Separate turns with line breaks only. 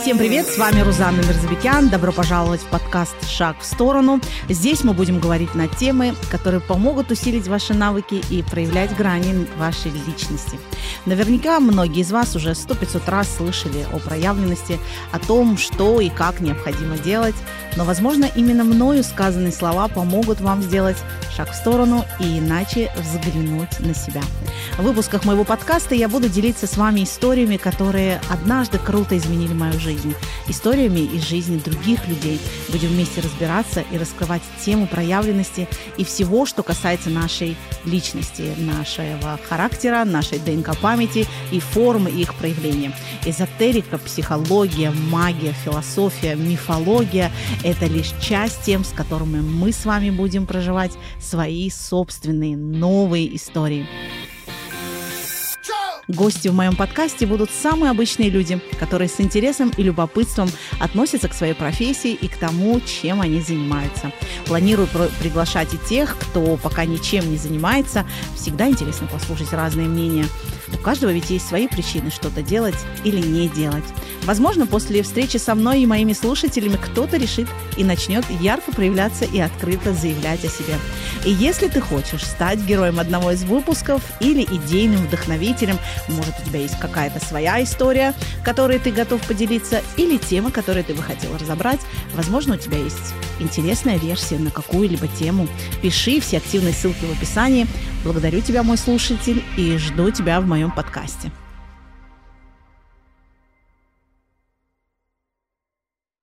Всем привет, с вами Рузанна Мирзабекян. Добро пожаловать в подкаст «Шаг в сторону». Здесь мы будем говорить на темы, которые помогут усилить ваши навыки и проявлять грани вашей личности. Наверняка многие из вас уже сто пятьсот раз слышали о проявленности, о том, что и как необходимо делать, но, возможно, именно мною сказанные слова помогут вам сделать шаг в сторону и иначе взглянуть на себя. В выпусках моего подкаста я буду делиться с вами историями, которые однажды круто изменили мою жизнь жизнь, историями из жизни других людей. Будем вместе разбираться и раскрывать тему проявленности и всего, что касается нашей личности, нашего характера, нашей ДНК-памяти и формы их проявления. Эзотерика, психология, магия, философия, мифология – это лишь часть тем, с которыми мы с вами будем проживать свои собственные новые истории. Гости в моем подкасте будут самые обычные люди, которые с интересом и любопытством относятся к своей профессии и к тому, чем они занимаются. Планирую приглашать и тех, кто пока ничем не занимается. Всегда интересно послушать разные мнения. У каждого ведь есть свои причины что-то делать или не делать. Возможно, после встречи со мной и моими слушателями кто-то решит и начнет ярко проявляться и открыто заявлять о себе. И если ты хочешь стать героем одного из выпусков или идейным вдохновителем, может, у тебя есть какая-то своя история, которой ты готов поделиться, или тема, которую ты бы хотел разобрать, возможно, у тебя есть интересная версия на какую-либо тему. Пиши, все активные ссылки в описании. Благодарю тебя, мой слушатель, и жду тебя в моем подкасте.